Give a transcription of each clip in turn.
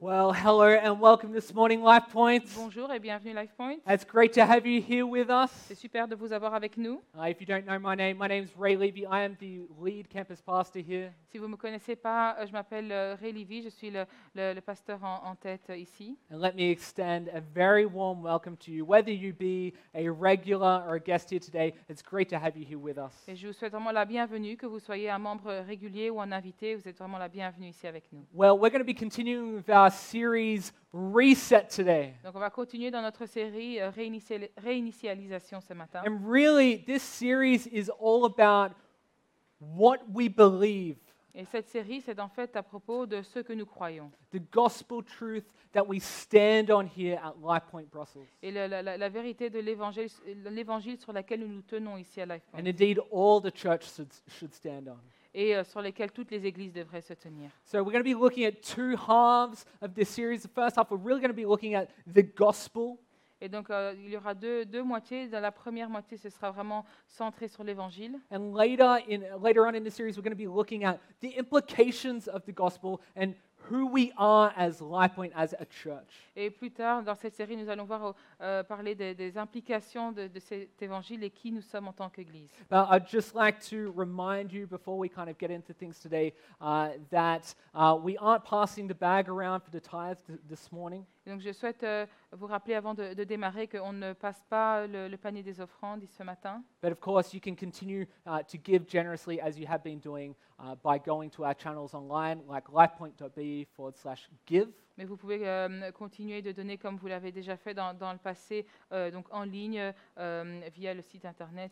Well, hello and welcome this morning, Life Points. Bonjour et bienvenue Life Point. It's great to have you here with us. C'est super de vous avoir avec nous. Uh, if you don't know my name, my name is Ray Levy. I am the lead campus pastor here. Si vous ne me connaissez pas, euh, je m'appelle euh, Ray Livy, je suis le, le- le pasteur en, en tête euh, ici. And let me extend a very warm welcome to you. Whether you be a regular or a guest here today, it's great to have you here with us. Et je vous souhaite vraiment la bienvenue, que vous soyez un membre régulier ou un invité, vous êtes vraiment la bienvenue ici avec nous. Well, we're going to be continuing with our series Reset today. Donc on va continuer dans notre série euh, réinitiali- réinitialisation ce matin. And really, this series is all about what we believe, Et cette série, c'est en fait à propos de ce que nous croyons. the gospel truth that we stand on here at Life Point Brussels. Et le- la, la- la vérité de l'évangile l'évangile sur laquelle nous nous tenons ici à Life Point. And indeed, all the church should, should stand on. Et euh, sur lesquelles toutes les églises devraient se tenir. So, we're going to be looking at two halves of this series. The first half, we're really going to be looking at the gospel. Et donc, euh, il y aura deux, deux moitiés. Dans la première moitié, ce sera vraiment centré sur l'évangile. And later, in, later on in the series, we're going to be looking at the implications of the gospel and who we are as LifePoint, as a church. Et plus tard, dans cette série, nous allons voir euh, parler des, des implications de, de cet évangile et qui nous sommes en tant qu'Église. But I'd just like to remind you before we kind of get into things today uh, that uh, we aren't passing the bag around for the tithes th- this morning. Donc, je souhaite euh, vous rappeler avant de, de démarrer qu'on ne passe pas le, le panier des offrandes ce matin. But of course, you can continue uh, to give generously as you have been doing uh, by going to our channels online, like lifepoint.be forward slash give. Mais vous pouvez euh, continuer de donner comme vous l'avez déjà fait dans, dans le passé, euh, donc en ligne euh, via le site internet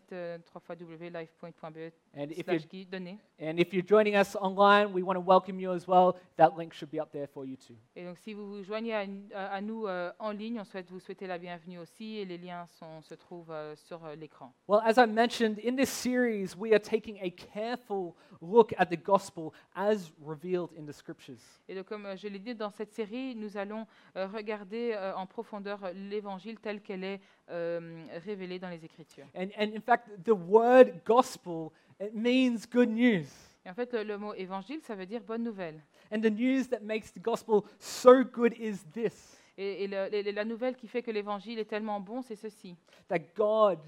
www.lifepoint.be. And if, you're, slash guide, donner. and if you're joining us online, we want to welcome you as well. That link should be up there for you too. Et donc, si vous vous joignez à, nous en ligne, on souhaite vous souhaiter la bienvenue aussi. Et les liens sont- se trouvent sur l'écran. Well, as I mentioned, in this series, we are taking a careful look at the gospel as revealed in the scriptures. Et donc, comme je l'ai dit dans cette série, nous allons euh, regarder euh, en profondeur l'évangile tel qu'elle est euh, révélée dans les Écritures. And, and in fact, the word gospel, it means good news. Et en fait, le, le mot évangile, ça veut dire bonne nouvelle. And the news that makes the gospel so good is this Et, et le- et la nouvelle qui fait que l'évangile est tellement bon, c'est ceci. that God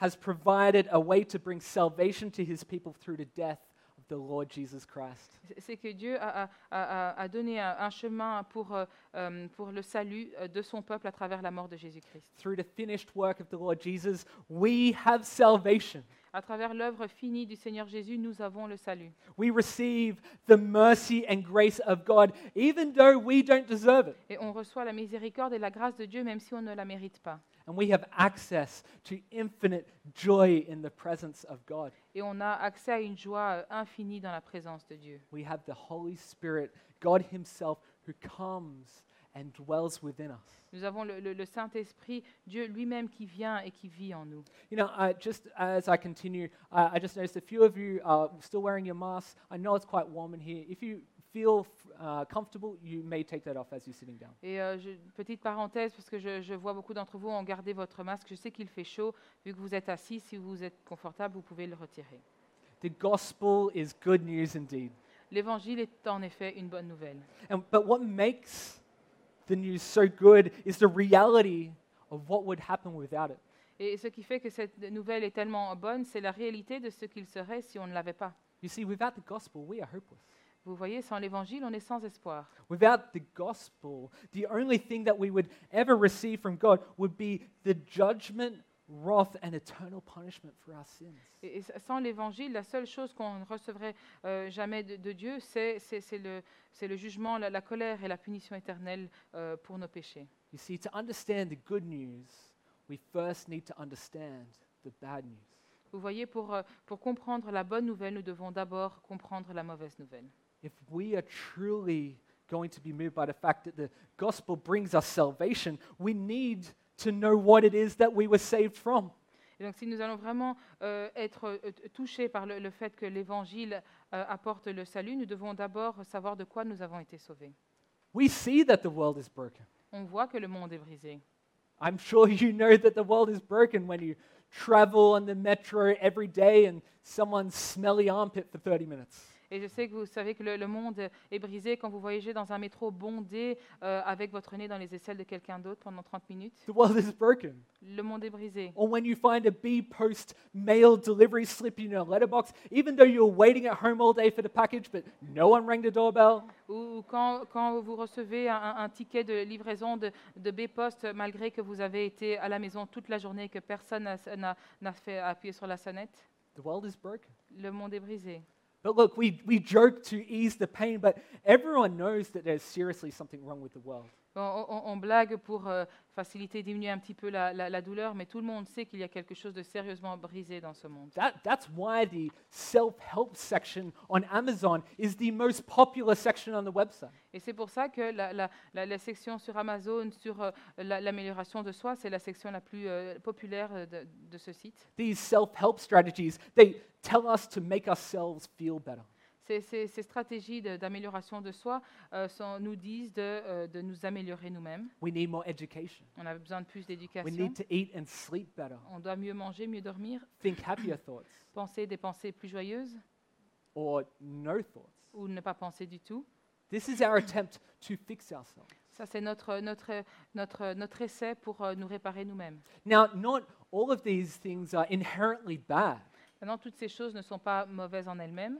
has provided a way to bring salvation to his people through the death the Lord Jesus Christ. C'est- que Dieu a, a- a- a- a donné un, un chemin pour, euh, euh, pour le salut euh, de son peuple à travers la mort de Jésus-Christ. Through the finished work of the Lord Jesus, we have salvation. À travers l'œuvre finie du Seigneur Jésus, nous avons le salut. We receive the mercy and grace of God, even though we don't deserve it. Et on reçoit la miséricorde et la grâce de Dieu même si on ne la mérite pas. And we have access to infinite joy in the presence of God. Et on a accès à une joie euh, infinie dans la présence de Dieu. We have the Holy Spirit, God Himself, who comes and dwells within us. Nous avons le, le- le Saint-Esprit, Dieu lui-même qui vient et qui vit en nous. You know, uh, just as I continue, uh, I just noticed a few of you are still wearing your masks. I know it's quite warm in here. If you feel uh, comfortable, you may take that off as you're sitting down. Et euh, je- petite parenthèse, parce que je, je vois beaucoup d'entre vous ont gardé votre masque. Je sais qu'il fait chaud. Vu que vous êtes assis, si vous êtes confortable, vous pouvez le retirer. The gospel is good news indeed. L'évangile est en effet une bonne nouvelle. And, but what makes the news so good is the reality of what would happen without it. Et ce qui fait que cette nouvelle est tellement bonne, c'est la réalité de ce qu'il serait si on ne l'avait pas. You see, without the gospel, we are hopeless. Vous voyez, sans l'évangile, on est sans espoir. Without the gospel, the only thing that we would ever receive from God would be the judgment, wrath, and eternal punishment for our sins. Et, et sans l'évangile, la seule chose qu'on ne recevrait euh, jamais de, de Dieu, c'est le, jugement, la, la colère et la punition éternelle euh, pour nos péchés. You see, to understand the good news, we first need to understand the bad news. Vous voyez, pour, euh, pour comprendre la bonne nouvelle, nous devons d'abord comprendre la mauvaise nouvelle. If we are truly going to be moved by the fact that the gospel brings us salvation, we need to know what it is that we were saved from. Et donc, si nous allons vraiment euh, être euh, touchés par le, le fait que l'Évangile euh, apporte le salut, nous devons d'abord savoir de quoi nous avons été sauvés. We see that the world is broken. On voit que le monde est brisé. I'm sure you know that the world is broken when you travel on the metro every day and someone's smelly armpit for 30 minutes. Et je sais que vous savez que le, le monde est brisé quand vous voyagez dans un métro bondé euh, avec votre nez dans les aisselles de quelqu'un d'autre pendant 30 minutes. The world is broken. Le monde est brisé. Or when you find a B post mail delivery slip in your letterbox, even though you're waiting at home all day for the package, but no one rang the doorbell. Ou quand, quand vous recevez un, un ticket de livraison de, de B-Post, malgré que vous avez été à la maison toute la journée et que personne n'a fait appuyer sur la sonnette, The world is broken. le monde est brisé. But look, we, we joke to ease the pain, but everyone knows that there's seriously something wrong with the world. On, on- on blague pour euh, faciliter, diminuer un petit peu la, la- la douleur, mais tout le monde sait qu'il y a quelque chose de sérieusement brisé dans ce monde. That, that's why the self help section on Amazon is the most popular section on the website. Et c'est pour ça que la, section sur Amazon sur euh, la- l'amélioration de soi, c'est la section la plus euh, populaire euh, de, de ce site. These self help strategies, they tell us to make ourselves feel better. Ces, ces- ces stratégies d'amélioration de, soi euh, sont- nous disent de, euh, de nous améliorer nous-mêmes. We need more education. On a besoin de plus We d'éducation. need to eat and sleep better. On doit mieux manger, mieux dormir, Think happier thoughts penser des pensées plus joyeuses or no thoughts. ou ne pas penser du tout. This is our attempt to fix ourselves. Ça, c'est notre, notre, notre, notre essai pour euh, nous réparer nous-mêmes. Now, not all of these things are inherently bad. Maintenant, toutes ces choses ne sont pas mauvaises en elles-mêmes.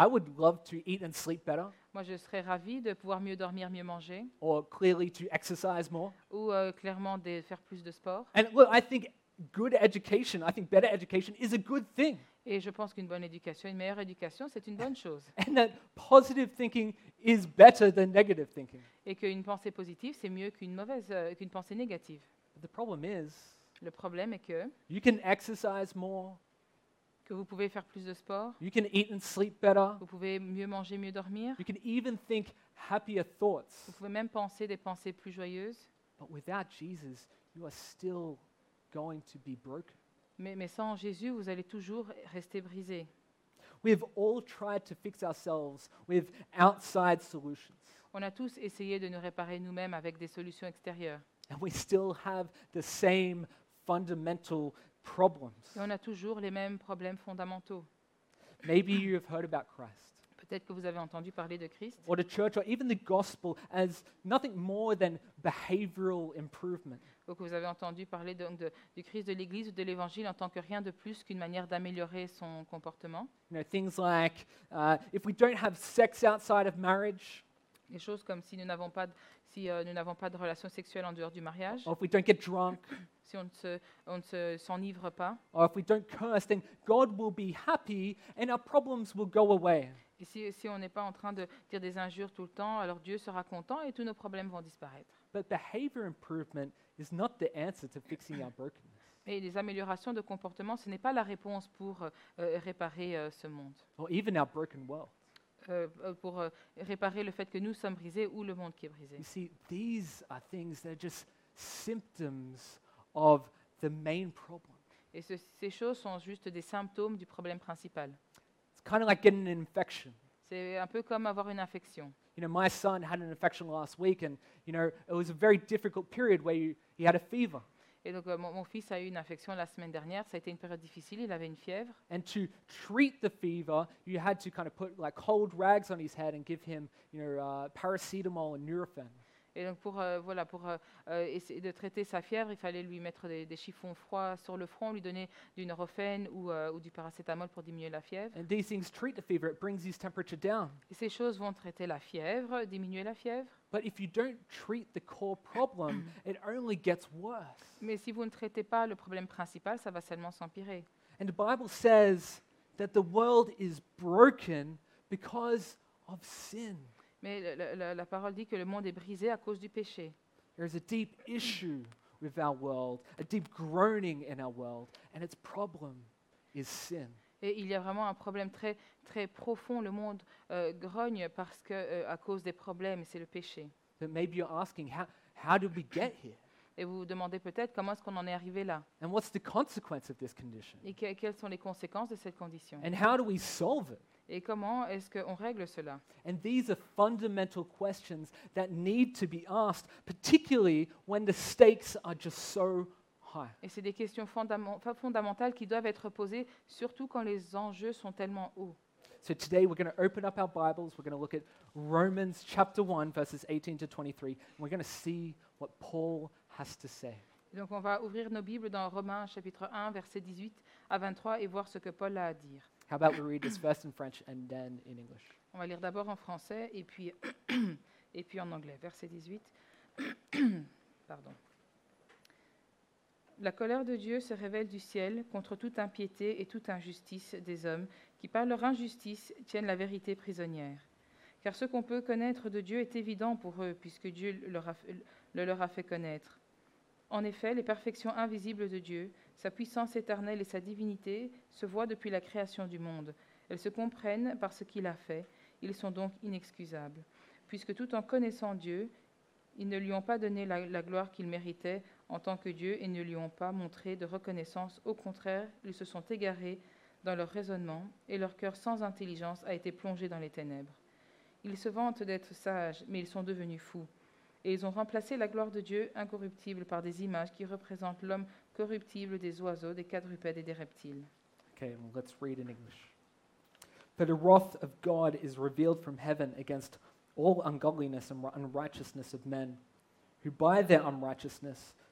I would love to eat and sleep better, Moi, je serais ravie de pouvoir mieux dormir, mieux manger, or clearly to exercise more. ou euh, clairement de faire plus de sport. And look, I think good education, I think better education is a good thing. Et je pense qu'une bonne éducation, une meilleure éducation, c'est une bonne chose. And that positive thinking is better than negative thinking. Et qu'une pensée positive, c'est mieux qu'une mauvaise, euh, qu'une pensée négative. But the problem is, Le problème est que, you can exercise more, que vous pouvez faire plus de sport, you can eat and sleep better, vous pouvez mieux manger, mieux dormir, you can even think happier thoughts. vous pouvez même penser des pensées plus joyeuses. But without Jesus, you are still going to be broken. Mais, mais sans Jésus, vous allez toujours rester brisé. We've all tried to fix ourselves with outside solutions, On a tous essayé de nous réparer nous-mêmes avec des solutions extérieures. and we still have the same fundamental problems. Et on a toujours les mêmes problèmes fondamentaux. Maybe you have heard about Christ Peut-être que vous avez entendu parler de Christ or the church or even the gospel as nothing more than behavioral improvement. ou que vous avez entendu parler donc de- du Christ de l'Église ou de l'Évangile en tant que rien de plus qu'une manière d'améliorer son comportement. You know, things like uh, if we don't have sex outside of marriage, Des choses comme si nous n'avons pas de, si, euh, nous n'avons pas de relations sexuelles en dehors du mariage, or if we don't get drunk, si on ne se- on ne se- s'enivre pas, or if we don't curse, then God will be happy and our problems will go away. et si, si on n'est pas en train de dire des injures tout le temps, alors Dieu sera content et tous nos problèmes vont disparaître. But behavior improvement is not the answer to fixing our brokenness Et les améliorations de comportement, ce n'est pas la réponse pour euh, euh, réparer euh, ce monde, or even our broken world. Euh, euh, pour euh, réparer le fait que nous sommes brisés ou le monde qui est brisé. You see, these are things that are just symptoms of the main problem. Et ce- ces choses sont juste des symptômes du problème principal. It's kind of like getting an infection. C'est un peu comme avoir une infection. You know, my son had an infection last week, and you know, it was a very difficult period where you, he had a fever. Et donc, euh, mon, mon fils a eu une infection la semaine dernière. Ça a été une période difficile. Il avait une fièvre. And to treat the fever, you had to kind of put like cold rags on his head and give him, you know, uh, paracetamol and Nurofen. Et donc, pour, euh, voilà, pour euh, euh, essayer de traiter sa fièvre, il fallait lui mettre des, des chiffons froids sur le front, lui donner du Nurofen ou, euh, ou du paracétamol pour diminuer la fièvre. And these things treat the fever; it brings his temperature down. Et ces choses vont traiter la fièvre, diminuer la fièvre. But if you don't treat the core problem, it only gets worse. Mais si vous ne traitez pas le problème principal, ça va seulement s'empirer. And the Bible says that the world is broken because of sin. Mais le- le- la, la parole dit que le monde est brisé à cause du péché. There is a deep issue with our world, a deep groaning in our world, and its problem is sin. Et il y a vraiment un problème très, très profond. Le monde euh, grogne parce que, euh, à cause des problèmes, c'est le péché. But maybe you're asking, how, how did we get here? Et vous vous demandez peut-être comment est-ce qu'on en est arrivé là? And what's the consequence of this condition? et que- quelles sont les conséquences de cette condition? And how do we solve it? Et comment est-ce qu'on règle cela? And these are fundamental questions that need to be asked, particularly when the stakes are just so. Et c'est des questions fondamentales qui doivent être posées, surtout quand les enjeux sont tellement hauts. So today we're going to open up our Bibles. We're going to look at Romans chapter 1, verses 18 to 23. And we're going to see what Paul has to say. Donc on va ouvrir nos Bibles dans Romains chapitre 1, versets 18 à 23 et voir ce que Paul a à dire. How about we read this first in French and then in English? On va lire d'abord en français et puis, et puis en anglais. Verset 18. Pardon. La colère de Dieu se révèle du ciel contre toute impiété et toute injustice des hommes qui, par leur injustice, tiennent la vérité prisonnière. Car ce qu'on peut connaître de Dieu est évident pour eux, puisque Dieu le leur a fait connaître. En effet, les perfections invisibles de Dieu, sa puissance éternelle et sa divinité se voient depuis la création du monde. Elles se comprennent par ce qu'il a fait. Ils sont donc inexcusables, puisque tout en connaissant Dieu, ils ne lui ont pas donné la gloire qu'il méritait en tant que Dieu et ne lui ont pas montré de reconnaissance. Au contraire, ils se sont égarés dans leur raisonnement et leur cœur sans intelligence a été plongé dans les ténèbres. Ils se vantent d'être sages, mais ils sont devenus fous. Et ils ont remplacé la gloire de Dieu incorruptible par des images qui représentent l'homme corruptible des oiseaux, des quadrupèdes et des reptiles. Okay, let's read in English. For the wrath of God is revealed from heaven against all ungodliness and ri- unrighteousness of men, who by their unrighteousness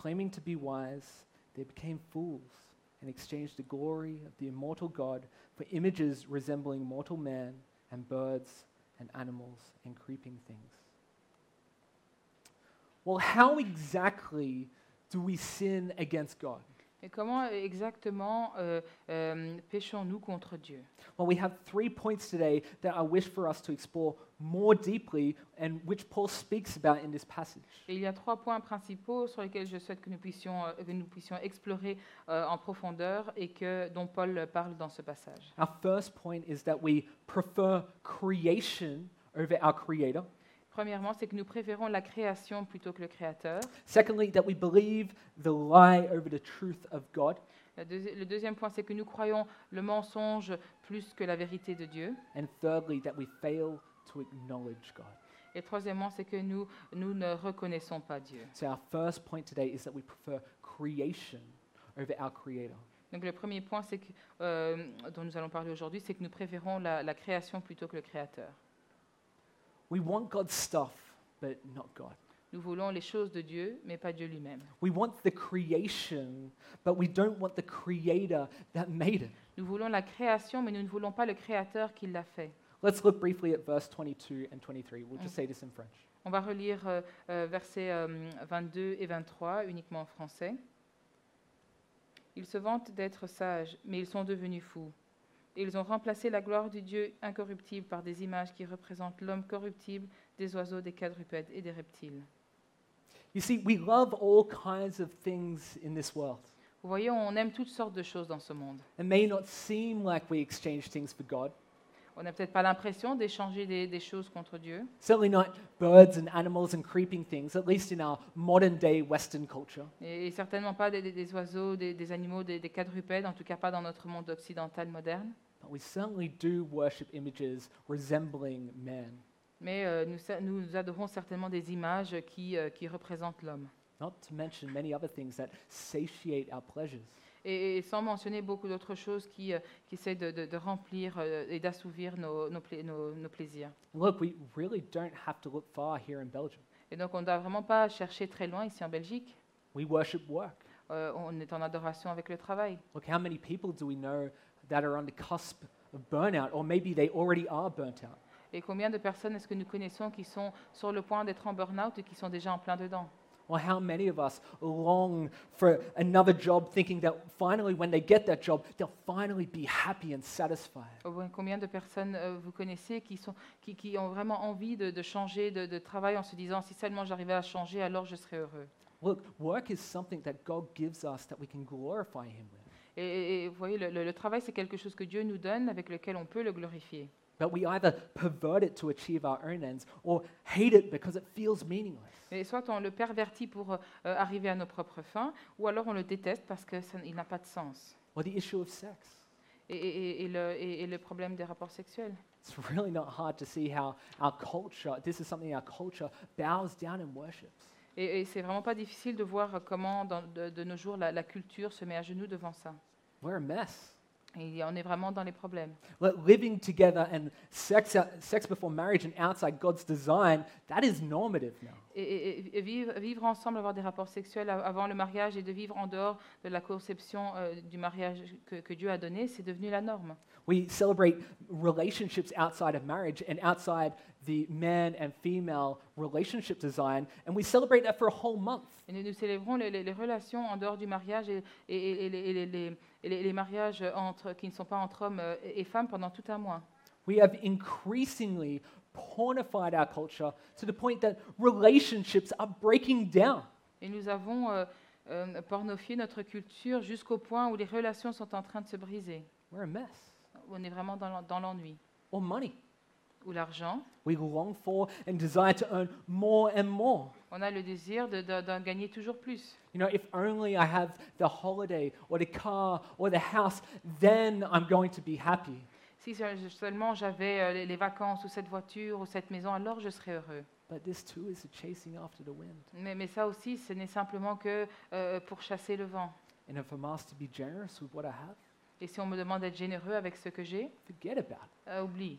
Claiming to be wise, they became fools and exchanged the glory of the immortal God for images resembling mortal man and birds and animals and creeping things. Well, how exactly do we sin against God? Et comment exactement euh, euh, péchons-nous contre Dieu? Well, we have three points today that I wish for us to explore more deeply and which Paul speaks about in this passage. Et il y a trois points principaux sur lesquels je souhaite que nous puissions, euh, que nous puissions explorer euh, en profondeur et que, dont Paul parle dans ce passage. Our first point is that we prefer creation over our creator. Premièrement, c'est que nous préférons la création plutôt que le créateur. Secondly, that we believe the lie over the truth of God. Le, deuxi- le deuxième point, c'est que nous croyons le mensonge plus que la vérité de Dieu. And thirdly, that we fail to acknowledge God. Et troisièmement, c'est que nous, nous ne reconnaissons pas Dieu. So our first point today is that we prefer creation over our creator. Donc le premier point c'est que, euh, dont nous allons parler aujourd'hui, c'est que nous préférons la, la création plutôt que le créateur. We want God's stuff, but not God. Nous voulons les choses de Dieu, mais pas Dieu lui-même. We want the creation, but we don't want the creator that made it. Nous voulons la création, mais nous ne voulons pas le créateur qui l'a fait. Let's look briefly at verse 22 and 23. We'll just say this in French. On va relire euh, euh, versets euh, 22 et 23 uniquement en français. Ils se vantent d'être sages, mais ils sont devenus fous. Ils ont remplacé la gloire du Dieu incorruptible par des images qui représentent l'homme corruptible, des oiseaux, des quadrupèdes et des reptiles. You see, we love all kinds of things in this world. Vous voyez, on aime toutes sortes de choses dans ce monde. It may not seem like we exchange things for God, On n'a peut-être pas l'impression d'échanger des, des choses contre Dieu. certainly not birds and animals and creeping things, at least in our modern day Western culture. Et, et certainement pas des, des- des oiseaux, des, animaux, des, des quadrupèdes, en tout cas pas dans notre monde occidental moderne. But we certainly do worship images resembling man, Mais euh, nous, nous adorons certainement des images qui, euh, qui représentent l'homme. not to mention many other things that satiate our pleasures. Et, et sans mentionner beaucoup d'autres choses qui, euh, qui essaient de, de- de remplir euh, et d'assouvir nos, nos pla- nos- nos plaisirs. Look, we really don't have to look far here in Belgium. Et donc on ne doit vraiment pas chercher très loin ici en Belgique. We worship work. Euh, on est en adoration avec le travail. Look, how many people do we know that are on the cusp of burnout, or maybe they already are burnt out? Et combien de personnes est-ce que nous connaissons qui sont sur le point d'être en burn-out et qui sont déjà en plein dedans? Or how many of us long for another job, thinking that finally, when they get that job, they'll finally be happy and satisfied? Bien Combien de personnes euh, vous connaissez qui, sont, qui, qui ont vraiment envie de, de changer de, de travail en se disant si seulement j'arrivais à changer, alors je serais heureux? Look, work is something that God gives us that we can glorify Him with. Et, et- et vous voyez, le, le- le travail, c'est quelque chose que Dieu nous donne, avec lequel on peut le glorifier. But we either pervert it to achieve our own ends or hate it because it feels meaningless. Et soit on le pervertit pour euh, arriver à nos propres fins, ou alors on le déteste parce qu'il n'a pas de sens. Or the issue of sex. Et, et- et- le, et- le problème des rapports sexuels. It's really not hard to see how our culture, this is something our culture bows down and worships. Et, et c'est vraiment pas difficile de voir comment, dans- de, de nos jours, la, la culture se met à genoux devant ça. We're a mess. Et on est vraiment dans les problèmes. Like living together and sex, sex before marriage and outside God's design, that is normative now. Et, et- et vivre, vivre ensemble, avoir des rapports sexuels av- avant le mariage et de vivre en dehors de la conception euh, du mariage que, que Dieu a donné, c'est devenu la norme. We celebrate relationships outside of marriage and outside the man and female relationship design, and we celebrate that for a whole month. Et nous, nous célébrons les, les- les relations en dehors du mariage et, et- les, les- les- mariages entre, qui ne sont pas entre hommes euh, et femmes pendant tout un mois. We have increasingly pornified our culture to the point that relationships are breaking down. Et nous avons euh, euh, pornifié notre culture jusqu'au point où les relations sont en train de se briser. We're a mess. On est vraiment dans l'ennui. Or money. Ou l'argent, We long for and desire to earn more and more. On a le désir de- de- d'en gagner toujours plus. You know, if only I have the holiday or the car or the house, then I'm going to be happy. Si se- seulement j'avais euh, les- les vacances ou cette voiture ou cette maison, alors je serais heureux. But this too is a chasing after the wind. Mais, mais ça aussi, ce n'est simplement que euh, pour chasser le vent. And if I'm asked to be generous with what I have, Et si on me demande d'être généreux avec ce que j'ai, forget about it. euh, oublie.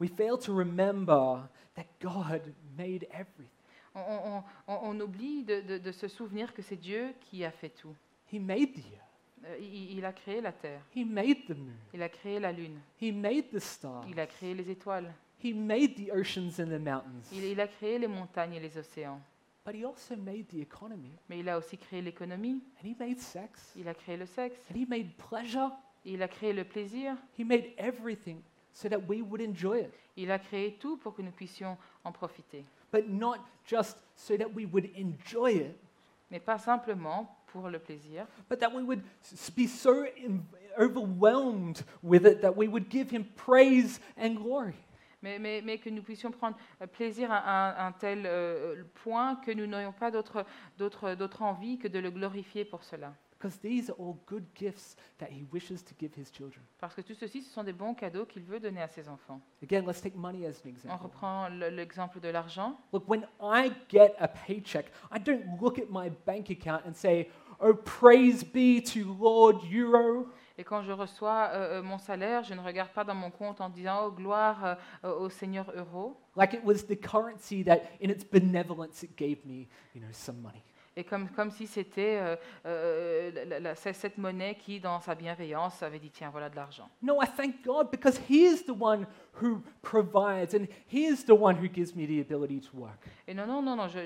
We fail to remember that God made everything. On, on- on- on oublie de, de- de se souvenir que c'est Dieu qui a fait tout. He made the earth. Euh, il, il a créé la terre, He made the moon. il a créé la lune, He made the stars. il a créé les étoiles, He made the oceans and the mountains. il, il a créé les montagnes et les océans. But he also made the economy. Mais il a aussi créé l'économie, And he made sex. il a créé le sexe, And he made pleasure. il a créé le plaisir, He made everything so that we would enjoy it. il a créé tout pour que nous puissions en profiter. But not just so that we would enjoy it, Mais pas simplement pour le plaisir, but that we would s- be so in- overwhelmed with it that we would give him praise and glory. mais, mais- mais que nous puissions prendre euh, plaisir à un, un tel euh, point que nous n'ayons pas d'autre d'autre- d'autre envie que de le glorifier pour cela. Because these are all good gifts that he wishes to give his children. Parce que tout ceci, ce sont des bons cadeaux qu'il veut donner à ses enfants. Again, let's take money as an On example. reprend le- l'exemple de l'argent. Look, when I get a paycheck, I don't look at my bank account and say, Oh, praise be to Lord Euro. Et quand je reçois euh, euh, mon salaire, je ne regarde pas dans mon compte en disant Oh, gloire euh, euh, au Seigneur euro. Like it was the currency that, in its benevolence, it gave me, you know, some money. Et comme, comme si c'était euh, euh, cette monnaie qui, dans sa bienveillance, avait dit Tiens, voilà de l'argent. No, I thank God because He is the one who provides and He is the one who gives me the ability to work. Et non, non, non, non, je-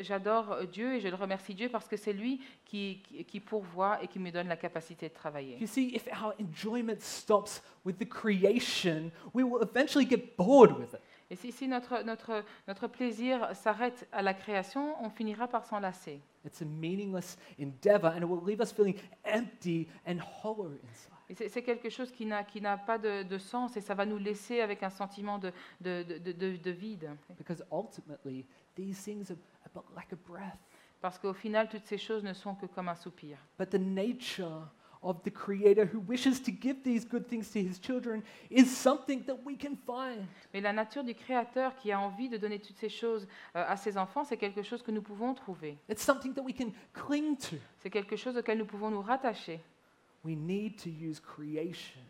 j'adore Dieu et je le remercie Dieu parce que c'est lui qui, qui, qui pourvoit et qui me donne la capacité de travailler. You see, if our enjoyment stops with the creation, we will eventually get bored with it. Et si, si notre, notre, notre plaisir s'arrête à la création, on finira par s'en lasser. It's a meaningless endeavor and it will leave us feeling empty and hollow inside. Et c'est, quelque chose qui n'a, pas de, de sens et ça va nous laisser avec un sentiment de, de, de, de- de vide. Because ultimately, these things are, are but like a breath. Parce qu'au final, toutes ces choses ne sont que comme un soupir. But the nature of the Creator who wishes to give these good things to His children is something that we can find. Mais la nature du Créateur qui a envie de donner toutes ces choses euh, à ses enfants, c'est quelque chose que nous pouvons trouver. It's something that we can cling to. C'est quelque chose auquel nous pouvons nous rattacher. We need to use creation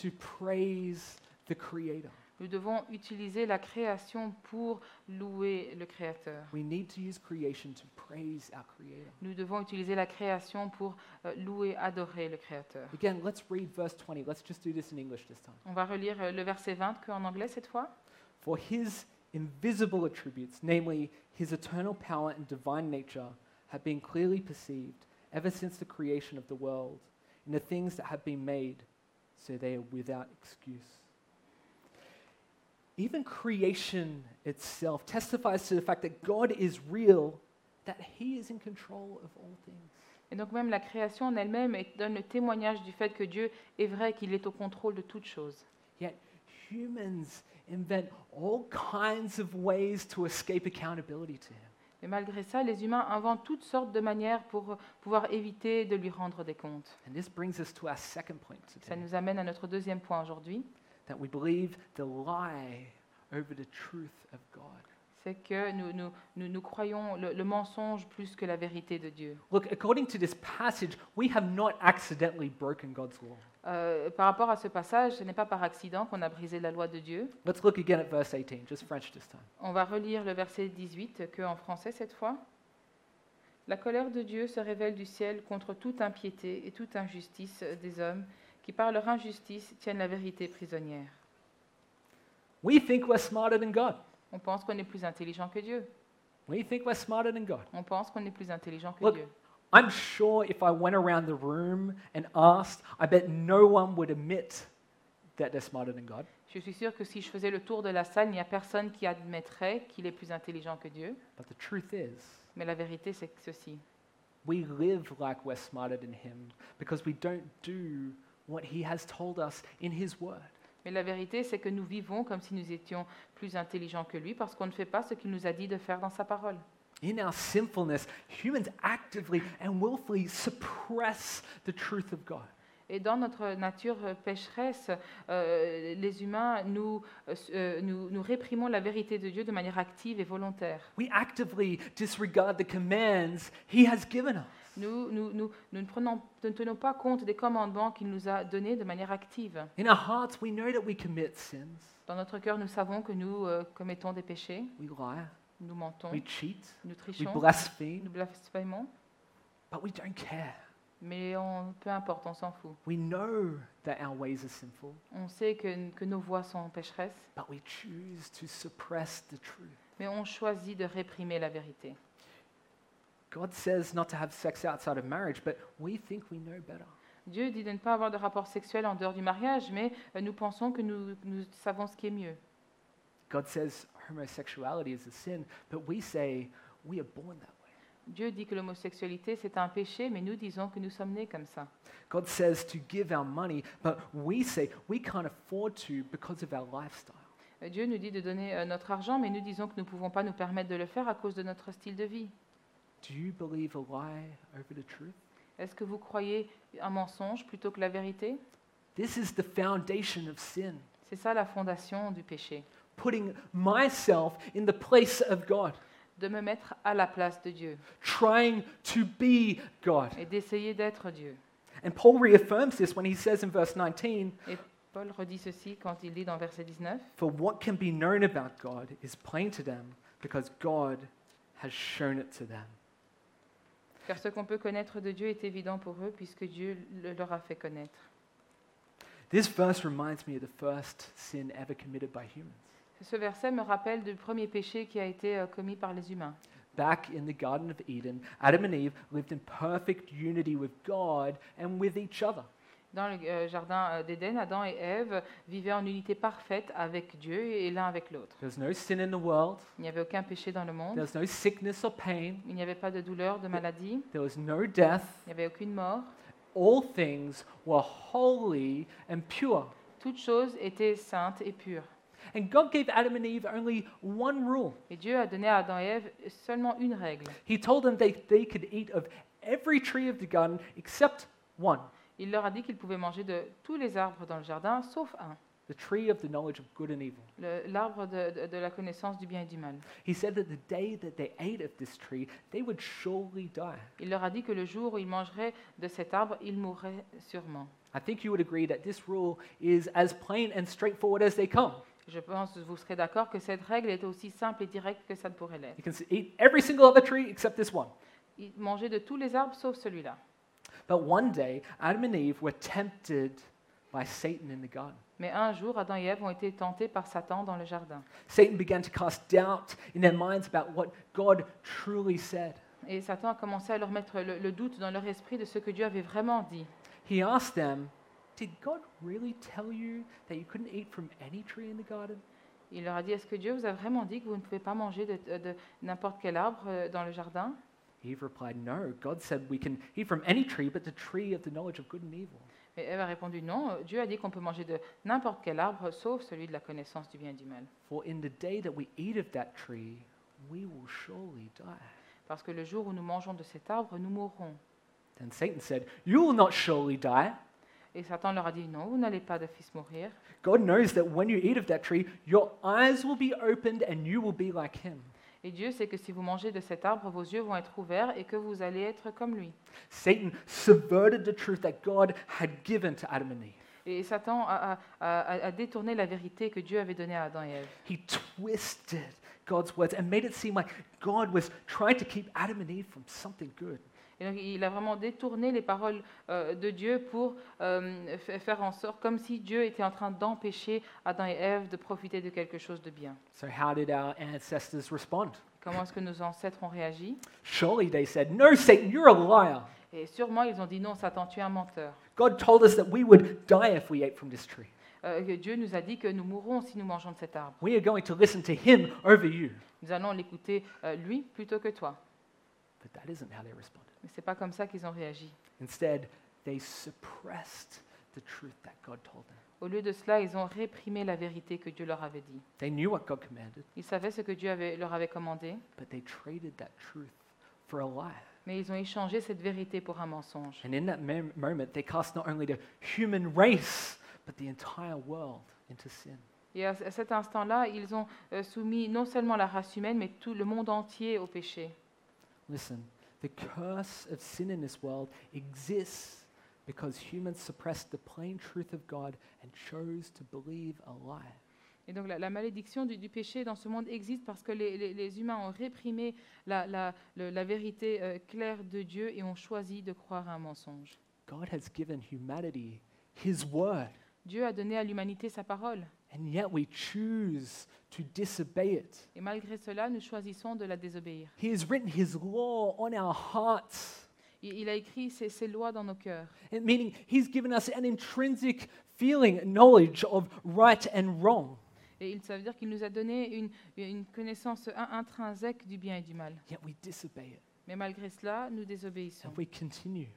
to praise the Creator. Nous devons utiliser la création pour louer le Créateur. We need to use creation to praise our Creator. Nous devons utiliser la création pour euh, louer, adorer le Créateur. Again, let's read verse 20. Let's just do this in English this time. On va relire euh, le verset 20 qu'en anglais cette fois. For his invisible attributes, namely his eternal power and divine nature, have been clearly perceived ever since the creation of the world in the things that have been made, so they are without excuse. Even creation itself testifies to the fact that God is real, that he is in control of all things. Et donc même la création en elle-même donne le témoignage du fait que Dieu est vrai, qu'il est au contrôle de toutes choses. Yet humans invent all kinds of ways to escape accountability to Him. Mais malgré ça, les humains inventent toutes sortes de manières pour pouvoir éviter de lui rendre des comptes. And this brings us to our second point Ça today nous amène à notre deuxième point aujourd'hui, that we believe the lie over the truth of God. c'est que nous, nous, nous, nous croyons le, le mensonge plus que la vérité de Dieu. Look, according to this passage, we have not accidentally broken God's law. Euh, par rapport à ce passage, ce n'est pas par accident qu'on a brisé la loi de Dieu. Let's look again at verse 18, just French this time. On va relire le verset 18, que en français cette fois. La colère de Dieu se révèle du ciel contre toute impiété et toute injustice des hommes qui, par leur injustice, tiennent la vérité prisonnière. We think we're smarter than God. On pense qu'on est plus intelligent que Dieu. We think we're smarter than God. On pense qu'on est plus intelligent que Look, Dieu. I'm sure if I went around the room and asked, I bet no one would admit that they're smarter than God. Je suis sûre que si je faisais le tour de la salle, il n'y a personne qui admettrait qu'il est plus intelligent que Dieu. But the truth is, Mais la vérité, c'est ceci. we live like we're smarter than Him because we don't do what He has told us in His Word. Mais la vérité, c'est que nous vivons comme si nous étions plus intelligents que lui parce qu'on ne fait pas ce qu'il nous a dit de faire dans sa parole. In our sinfulness, humans actively and willfully suppress the truth of God. Et dans notre nature euh, pécheresse, euh, les humains, nous, euh, euh, nous, nous réprimons la vérité de Dieu de manière active et volontaire. We actively disregard the commands He has given us. Nous, nous, nous, nous ne, prenons, ne tenons pas compte des commandements qu'il nous a donnés de manière active. In our hearts, we know that we commit sins. Dans notre cœur, nous savons que nous euh, commettons des péchés, We lie, nous mentons, we cheat, nous we trichons, blaspheme, nous blasphémons, but we don't care. mais on, peu importe, on s'en fout. We know that our ways are sinful, On sait que, que nos voies sont pécheresses, but we choose to suppress the truth. mais on choisit de réprimer la vérité. God says not to have sex outside of marriage, but we think we know better. Dieu dit de ne pas avoir de rapport sexuel en dehors du mariage, mais euh, nous pensons que nous, nous savons ce qui est mieux. God says homosexuality is a sin, but we say we are born that way. Dieu dit que l'homosexualité, c'est un péché, mais nous disons que nous sommes nés comme ça. God says to give our money, but we say we can't afford to because of our lifestyle. Dieu nous dit de donner euh, notre argent, mais nous disons que nous ne pouvons pas nous permettre de le faire à cause de notre style de vie. Do you believe a lie over the truth? Est-ce que vous croyez un mensonge plutôt que la vérité This is the foundation of sin. C'est ça la fondation du péché, Putting myself in the place of God, de me mettre à la place de Dieu trying to be God. et d'essayer d'être Dieu. And Paul reaffirms this when he says in verse 19, Et Paul redit ceci quand il dit dans verset 19, For what can be known about God is plain to them because God has shown it to them. Car ce qu'on peut connaître de Dieu est évident pour eux puisque Dieu le leur a fait connaître. This verse reminds me of the first sin ever committed by humans. Ce verset me rappelle du premier péché qui a été euh, commis par les humains. Back in the Garden of Eden, Adam and Eve lived in perfect unity with God and with each other. Dans le euh, jardin euh, d'Éden, Adam et Ève vivaient en unité parfaite avec Dieu et l'un avec l'autre. There was no sin in the world, Il n'y avait aucun péché dans le monde, was no sickness or pain, il n'y avait pas de douleur, de maladie, there was no death. il n'y avait aucune mort. All things were holy and pure. Toutes choses étaient saintes et pures. And God gave Adam and Eve only one rule. Et Dieu a donné à Adam et Ève seulement une règle. He told them they, they could eat of every tree of the garden except one Il leur a dit qu'ils pouvaient manger de tous les arbres dans le jardin, sauf un, the tree of the knowledge of good and evil. l'arbre de, de- de la connaissance du bien et du mal. He said that the day that they ate of this tree, they would surely die. Il leur a dit que le jour où ils mangeraient de cet arbre, ils mourraient sûrement. I think you would agree that this rule is as plain and straightforward as they come. Je pense que vous serez d'accord que cette règle est aussi simple et directe que ça ne pourrait l'être. You can eat every single other tree except this one. Mangeaient de tous les arbres sauf celui-là. But one day, Adam and Eve were tempted by Satan in the garden. Mais un jour, Adam et Ève ont été tentés par Satan dans le jardin. Satan began to cast doubt in their minds about what God truly said. Et Satan a commencé à leur mettre le, le doute dans leur esprit de ce que Dieu avait vraiment dit. He asked them, Did God really tell you that you couldn't eat from any tree in the garden? Il leur a dit, est-ce que Dieu vous a vraiment dit que vous ne pouvez pas manger de, de n'importe quel arbre euh, dans le jardin? Eve replied, No, God said we can eat from any tree but the tree of the knowledge of good and evil. Et Ève a répondu non, Dieu a dit qu'on peut manger de n'importe quel arbre sauf celui de la connaissance du bien et du mal. For in the day that we eat of that tree, we will surely die. Parce que le jour où nous mangeons de cet arbre, nous mourrons. Then Satan said, You will not surely die. Et Satan leur a dit non, vous n'allez pas de fils mourir. God knows that when you eat of that tree, your eyes will be opened and you will be like him. Et Dieu sait que si vous mangez de cet arbre, vos yeux vont être ouverts et que vous allez être comme lui. Satan subverted the truth that God had given to Adam and Eve. Et Satan a, a- a- a détourné la vérité que Dieu avait donnée à Adam et Ève. He twisted God's words and made it seem like God was trying to keep Adam and Eve from something good. Et donc, il a vraiment détourné les paroles euh, de Dieu pour euh, fa- faire en sorte, comme si Dieu était en train d'empêcher Adam et Ève de profiter de quelque chose de bien. So, how did our ancestors respond? Comment est-ce que nos ancêtres ont réagi? Surely they said, No, Satan, you're a liar. Et sûrement, ils ont dit non, Satan, tu es un menteur. God told us that we would die if we ate from this tree. Euh, que Dieu nous a dit que nous mourrons si nous mangeons de cet arbre. We are going to listen to him over you. Nous allons l'écouter euh, lui plutôt que toi. But that isn't how they responded. Mais c'est pas comme ça qu'ils ont réagi. Instead, they suppressed the truth that God told them. Au lieu de cela, ils ont réprimé la vérité que Dieu leur avait dit. They knew what God commanded, Ils savaient ce que Dieu avait- leur avait commandé, but they traded that truth for a lie. mais ils ont échangé cette vérité pour un mensonge. And in that mom- moment, they cast not only the human race, but the entire world into sin. Et à à cet instant-là, ils ont euh, soumis non seulement la race humaine, mais tout le monde entier au péché. Listen, the curse of sin in this world exists because humans suppressed the plain truth of God and chose to believe a lie. Et donc la, la malédiction du, du péché dans ce monde existe parce que les, les- les humains ont réprimé la, la- le- la vérité euh, claire de Dieu et ont choisi de croire à un mensonge. God has given humanity His word, Dieu a donné à l'humanité sa parole. And yet we choose to disobey it. Et malgré cela, nous choisissons de la désobéir. He has written His law on our hearts, Il, il a écrit ses, ses lois dans nos cœurs. and meaning He's given us an intrinsic feeling, knowledge of right and wrong. Et il, ça veut dire qu'il nous a donné une, une connaissance in- intrinsèque du bien et du mal. Yet we disobey it, Mais malgré cela, nous désobéissons. and we continue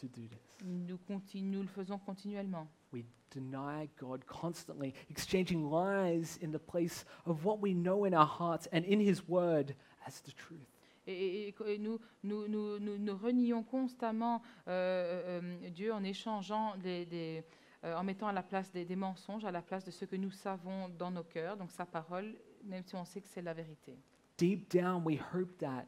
to do this. Nous, continu- nous le faisons continuellement. We deny God constantly, exchanging lies in the place of what we know in our hearts and in His Word as the truth. Et, et- et- nous, nous, nous, nous, renions constamment euh, euh, euh, Dieu en échangeant, des, des- euh, en mettant à la place des, des mensonges, à la place de ce que nous savons dans nos cœurs, donc sa parole, même si on sait que c'est la vérité. Deep down, we hope that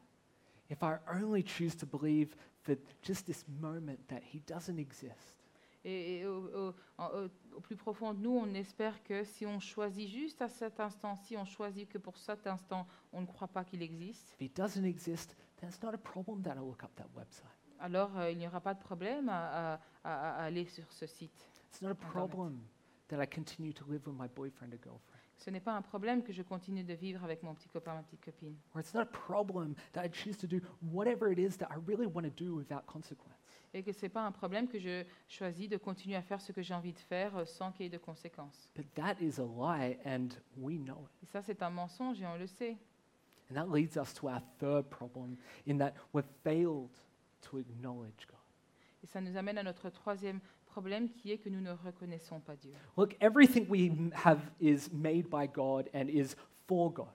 if I only choose to believe for just this moment that He doesn't exist, Et, et au, au- au- plus profond de nous, on espère que si on choisit juste à cet instant-ci, on choisit que pour cet instant, on ne croit pas qu'il existe, if He doesn't exist, then it's not a problem that I look up that website. alors euh, il n'y aura pas de problème à, à- à- à aller sur ce site. It's not a problem that I continue to live with my boyfriend or girlfriend. Ce n'est pas un problème que je continue de vivre avec mon petit copain, ma petite copine. Or it's not a problem that I choose to do whatever it is that I really want to do without consequence. Et que ce n'est pas un problème que je choisis de continuer à faire ce que j'ai envie de faire euh, sans qu'il y ait de conséquences. But that is a lie, and we know it. Et ça, c'est un mensonge et on le sait. And that leads us to our third problem in that we've failed to acknowledge God. Et ça nous amène à notre troisième problème qui est que nous ne reconnaissons pas Dieu. Look, everything we have is made by God and is for God.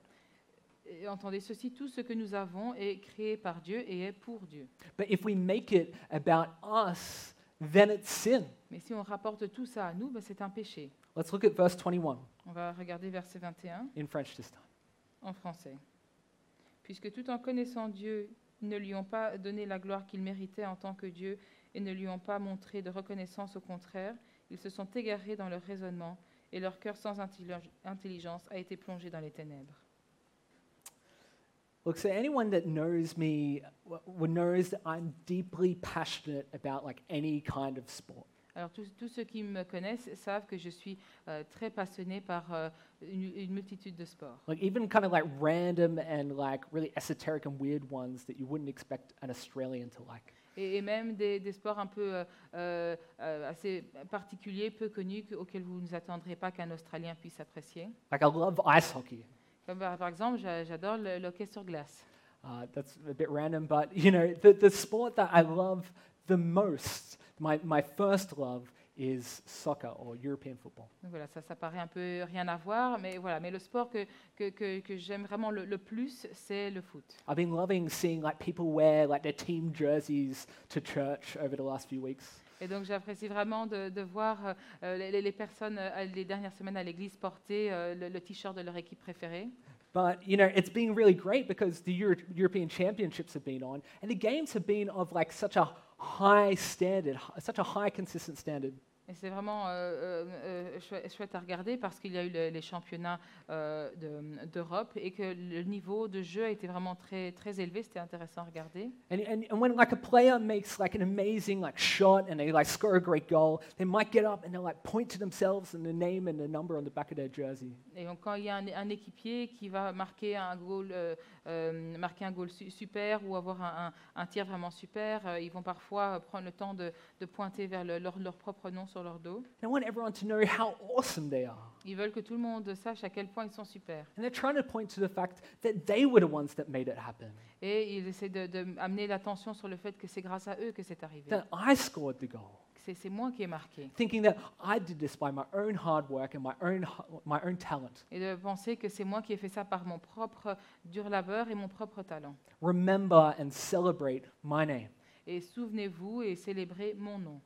Et entendez ceci, tout ce que nous avons est créé par Dieu et est pour Dieu. But if we make it about us, then it's sin. Mais si on rapporte tout ça à nous, ben, c'est un péché. Let's look at verse 21 On va regarder verset 21 in French this time. en français. Puisque tout en connaissant Dieu, ils ne lui ont pas donné la gloire qu'il méritait en tant que Dieu et ne lui ont pas montré de reconnaissance, au contraire, ils se sont égarés dans leur raisonnement et leur cœur sans intellig- intelligence a été plongé dans les ténèbres. Look, so anyone that knows me knows that I'm deeply passionate about like any kind of sport. Alors tous, tous ceux qui me connaissent savent que je suis euh, très passionné par euh, une, une multitude de sports. Like even kind of like random and like really esoteric and weird ones that you wouldn't expect an Australian to like. Et, et même des, des sports un peu euh, euh, assez particuliers, peu connus, que- auxquels vous ne vous attendrez pas qu'un Australien puisse apprécier. Like I love ice hockey. Comme par, par exemple, j'a- j'adore le, le hockey sur glace. Uh, that's a bit random, but you know, the, the sport that I love the most, my, my first love, is soccer or European football. Donc voilà, ça, ça paraît un peu rien à voir, mais voilà. Mais le sport que, que, que, que j'aime vraiment le, le plus, c'est le foot. I've been loving seeing like people wear like their team jerseys to church over the last few weeks. Et donc j'apprécie vraiment de, de voir euh, les, les personnes euh, les dernières semaines à l'église porter euh, le, t-shirt de leur équipe préférée. But you know, it's been really great because the Euro- European Championships have been on, and the games have been of like such a high standard, such a high consistent standard. Et c'est vraiment euh, euh, euh, chouette, à regarder parce qu'il y a eu le- les championnats euh, de- d'Europe et que le niveau de jeu a été vraiment très, très élevé. C'était intéressant à regarder. And, and, and when like a player makes like an amazing like shot and they like score a great goal, they might get up and they'll like point to themselves and the name and the number on the back of their jersey. Et donc, quand il y a un, un équipier qui va marquer un goal, euh, euh, marquer un goal su- super ou avoir un, un- un tir vraiment super, ils vont parfois prendre le temps de, de pointer vers le- leur, leur propre nom sur leur dos. They want everyone to know how awesome they are. Ils veulent que tout le monde sache à quel point ils sont super. And they're trying to point to the fact that they were the ones that made it happen. Et ils essaient d'amener l'attention sur le fait que c'est grâce à eux que c'est arrivé. That I scored the goal. C'est c'est moi qui ai marqué. Thinking that I did this by my own hard work and my own, my own talent. Et de penser que c'est moi qui ai fait ça par mon propre dur labeur et mon propre talent. Remember and celebrate my name. Et souvenez-vous et célébrez mon nom.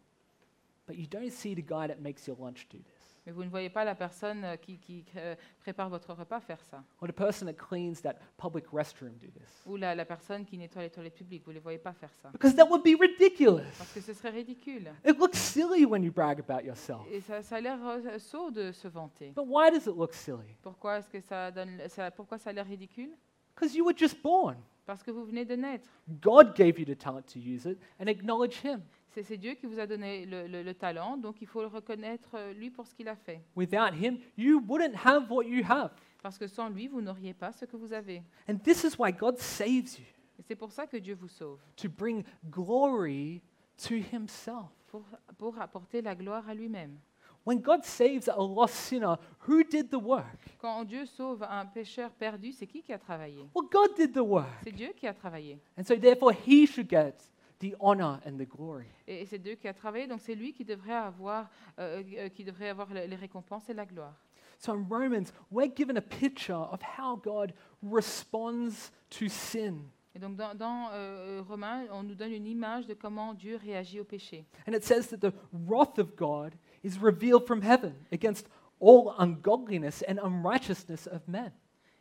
But you don't see the guy that makes your lunch do this. Mais vous ne voyez pas la personne euh, qui, qui, euh, prépare votre repas faire ça. Or the person that cleans that public restroom do this. Ou la, la personne qui nettoie les toilettes publiques. Vous ne les voyez pas faire ça. Because that would be ridiculous. Parce que ce serait ridicule. It looks silly when you brag about yourself. Et ça, ça a l'air euh, sot de se vanter. But why does it look silly? Pourquoi, est-ce que ça, donne, ça, pourquoi ça a l'air ridicule Because you were just born. Parce que vous venez de naître. God gave you the talent to use it and acknowledge Him. C'est Dieu qui vous a donné le, le- le talent, donc il faut le reconnaître euh, lui pour ce qu'il a fait. Without Him, you wouldn't have what you have. Parce que sans lui, vous n'auriez pas ce que vous avez. And this is why God saves you Et c'est pour ça que Dieu vous sauve, to bring glory to Himself. pour, pour apporter la gloire à lui-même. When God saves a lost sinner, who did the work? Quand Dieu sauve un pécheur perdu, c'est qui qui a travaillé? Well, God did the work. C'est Dieu qui a travaillé. And so, therefore, He should get the honor and the glory. Et, et c'est Dieu qui a travaillé, donc c'est lui qui devrait avoir, euh, euh, qui devrait avoir le- les récompenses et la gloire. So, in Romans, we're given a picture of how God responds to sin. Et donc dans, dans, euh, euh Romains, on nous donne une image de comment Dieu réagit au péché. And it says that the wrath of God is revealed from heaven against all ungodliness and unrighteousness of men.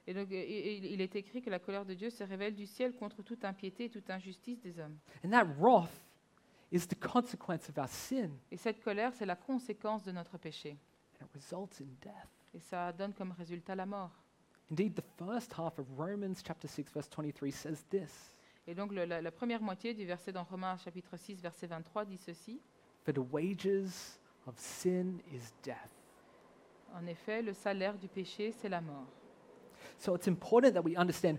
Et donc il, il est écrit que la colère de Dieu se révèle du ciel contre toute impiété et toute injustice des hommes. And that wrath is the consequence of our sin, Et cette colère, c'est la conséquence de notre péché. and it results in death. Et ça donne comme résultat la mort. Indeed, the first half of Romans chapter 6, verse 23 says this Et donc le- la, la première moitié du verset dans Romains chapitre 6, verset 23 dit ceci. For the wages of sin is death. En effet, le salaire du péché, c'est la mort. So it's important that we understand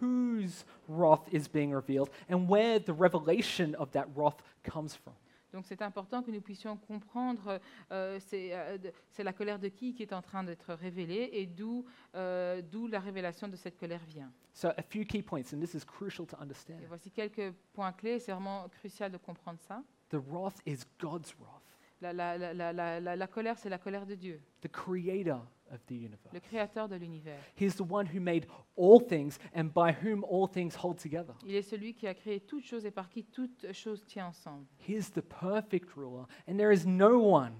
whose wrath is being revealed and where the revelation of that wrath comes from. Donc c'est important que nous puissions comprendre euh, c'est euh, c'est la colère de qui qui est en train d'être révélée et d'où euh, d'où la révélation de cette colère vient. So, a few key points, and this is crucial to understand. Et voici quelques points clés, c'est vraiment crucial de comprendre ça. The wrath is God's wrath, La, la- la- la- la- la- la colère, c'est la colère de Dieu, the creator of the universe. le créateur de l'univers. He's the one who made all things and by whom all things hold together. Il est celui qui a créé toutes choses et par qui toute chose tient ensemble. He's the perfect ruler, and there is no one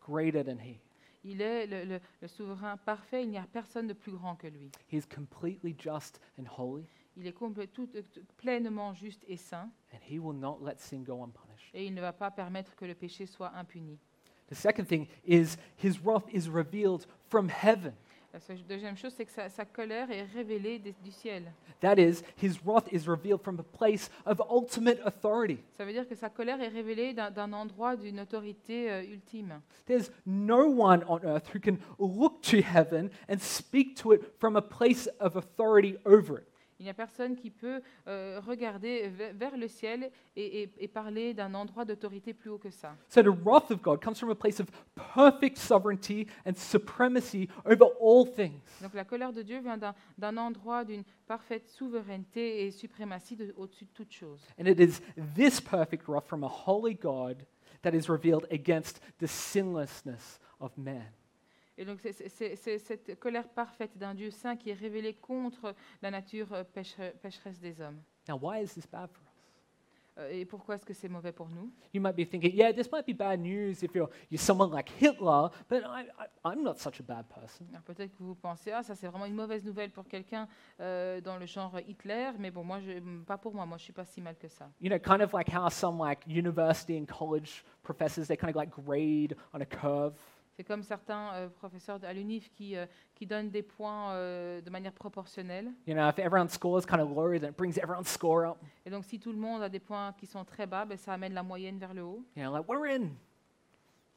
greater than he. Il est le, le- le souverain parfait, il n'y a personne de plus grand que lui. He is completely just and holy, Il est complè- tout- euh, tout- pleinement juste et saint and he will not let sin go unpunished. et il ne va pas permettre que le péché soit impuni. The second thing is his wrath is revealed from heaven. La deuxième chose, c'est que sa, sa colère est révélée des- du ciel. That is, his wrath is revealed from a place of ultimate authority. Ça veut dire que sa colère est révélée d'un d'un endroit d'une autorité euh, ultime. There's no one on earth who can look to heaven and speak to it from a place of authority over it. Il n'y a personne qui peut euh, regarder ve- vers le ciel et, et- et parler d'un endroit d'autorité plus haut que ça. So the wrath of God comes from a place of perfect sovereignty and supremacy over all things. Donc la colère de Dieu vient d'un- d'un endroit d'une parfaite souveraineté et suprématie de- au-dessus de toute chose. And it is this perfect wrath from a holy God that is revealed against the sinlessness of man. Et donc c'est- cette colère parfaite d'un Dieu saint qui est révélée contre la nature euh, pécheresse des hommes. Now, why is this bad for us? Euh, et pourquoi est-ce que c'est mauvais pour nous? You might be thinking, yeah, this might be bad news if you're, you're someone like Hitler, but I, I, I'm not such a bad person. Peut-être que vous pensez, ah ça c'est vraiment une mauvaise nouvelle pour quelqu'un euh, dans le genre Hitler, mais bon, moi, je, pas pour moi, moi je suis pas si mal que ça. You know, kind of like how some like university and college professors, they kind of like grade on a curve. C'est comme certains euh, professeurs à l'UNIF qui, euh, qui donnent des points euh, de manière proportionnelle. You know, if everyone scores kind of then it brings everyone's score up. Et donc si tout le monde a des points qui sont très bas, ben, ça amène la moyenne vers le haut. You know, like we're in,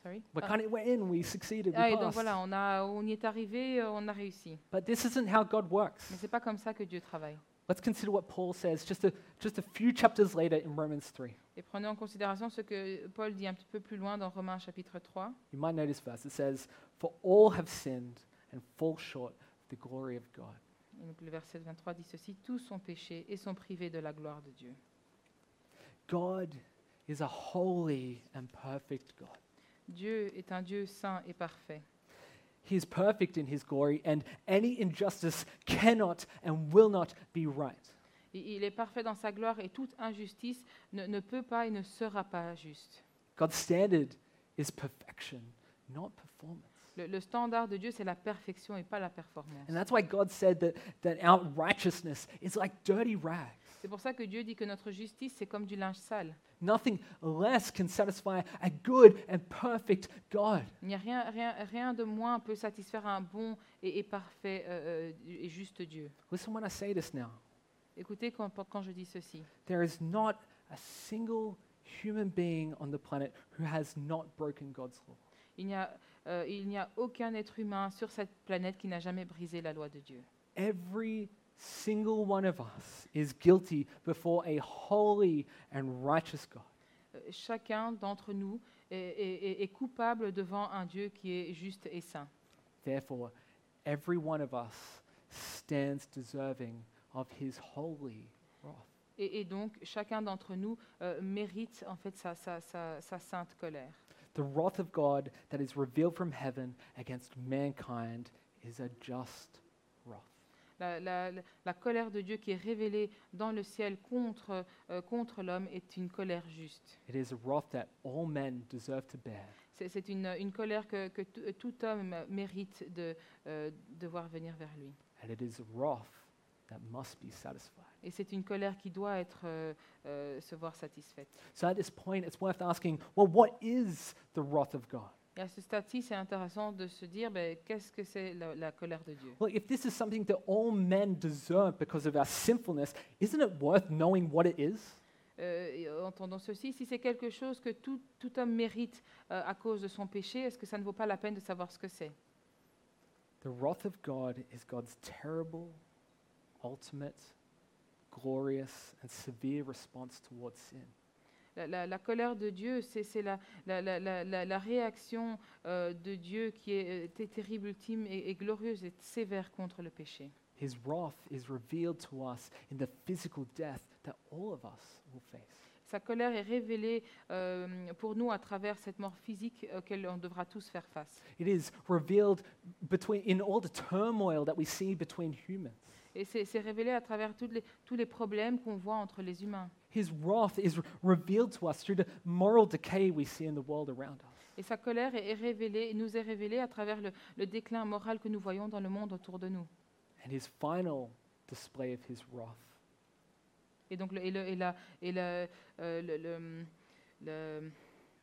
Sorry? we're Ah. kind of we're in, we succeeded, we Ah, et donc passed. voilà, on, a, on y est arrivé, euh, on a réussi. But this isn't how God works. Mais c'est pas comme ça que Dieu travaille. Let's consider what Paul says just a, just a few chapters later in Romans 3. Et prenez en considération ce que Paul dit un petit peu plus loin dans Romains chapitre 3. You might this verse. It says, For all have sinned and fall short of the glory of God. Et donc le verset 23 dit ceci, tous sont péchés et sont privés de la gloire de Dieu. God is a holy and perfect God. Dieu est un Dieu saint et parfait. He is perfect in his glory, and any injustice cannot and will not be right. Il est parfait dans sa gloire et toute injustice ne, ne peut pas et ne sera pas juste. God's standard is perfection, not performance. Le, le standard de Dieu, c'est la perfection et pas la performance. And that's why God said that, that our righteousness is like dirty rags. C'est pour ça que Dieu dit que notre justice, c'est comme du linge sale. Nothing less can satisfy a good and perfect God. Il n'y a rien, rien, rien de moins peut satisfaire un bon et, et parfait euh, euh, et juste Dieu. Listen when I say this now. Écoutez quand, quand je dis ceci. There is not a single human being on the planet who has not broken God's law. Il n'y a, euh, il n'y a aucun être humain sur cette planète qui n'a jamais brisé la loi de Dieu. Every single one of us is guilty before a holy and righteous God. Euh, Chacun d'entre nous est, est- est- est coupable devant un Dieu qui est juste et saint. Therefore, every one of us stands deserving of his holy wrath. Et, et donc, chacun d'entre nous euh, mérite en fait sa, sa- sa- sa sainte colère. The wrath of God that is revealed from heaven against mankind is a just wrath. La, la- la- colère de Dieu qui est révélée dans le ciel contre, euh, contre l'homme est une colère juste. It is a wrath that all men deserve to bear. C'est c'est une, une colère que, que tout- tout homme mérite de euh, devoir venir vers lui. And it is wrath that must be satisfied. Et c'est une colère qui doit être, euh, euh, se voir satisfaite. So at this point, it's worth asking well, what is the wrath of God? Et à ce stade-ci, c'est intéressant de se dire, ben, qu'est-ce que c'est la, la colère de Dieu? Well, if this is something that all men deserve because of our sinfulness, isn't it worth knowing what it is? Euh, et Entendons ceci, si c'est quelque chose que tout, tout homme mérite euh, à cause de son péché, est-ce que ça ne vaut pas la peine de savoir ce que c'est? The wrath of God is God's terrible, ultimate, glorious, and severe response towards sin. la, la- la colère de Dieu, c'est la, la- la- la- la- la réaction euh, de Dieu qui est euh, terrible, ultime et, et glorieuse et sévère contre le péché. His wrath is revealed to us in the physical death that all of us will face. Sa colère est révélée euh, pour nous à travers cette mort physique auquel on devra tous faire face. It is revealed between, in all the turmoil that we see between humans. Et c'est révélé à travers toutes les- tous les problèmes qu'on voit entre les humains. His wrath is re- revealed to us through the moral decay we see in the world around us. Et sa colère est révélée, nous est révélée à travers le, le déclin moral que nous voyons dans le monde autour de nous. And his final display of his wrath Et donc, et, le- et la- et le- euh, le- le- le-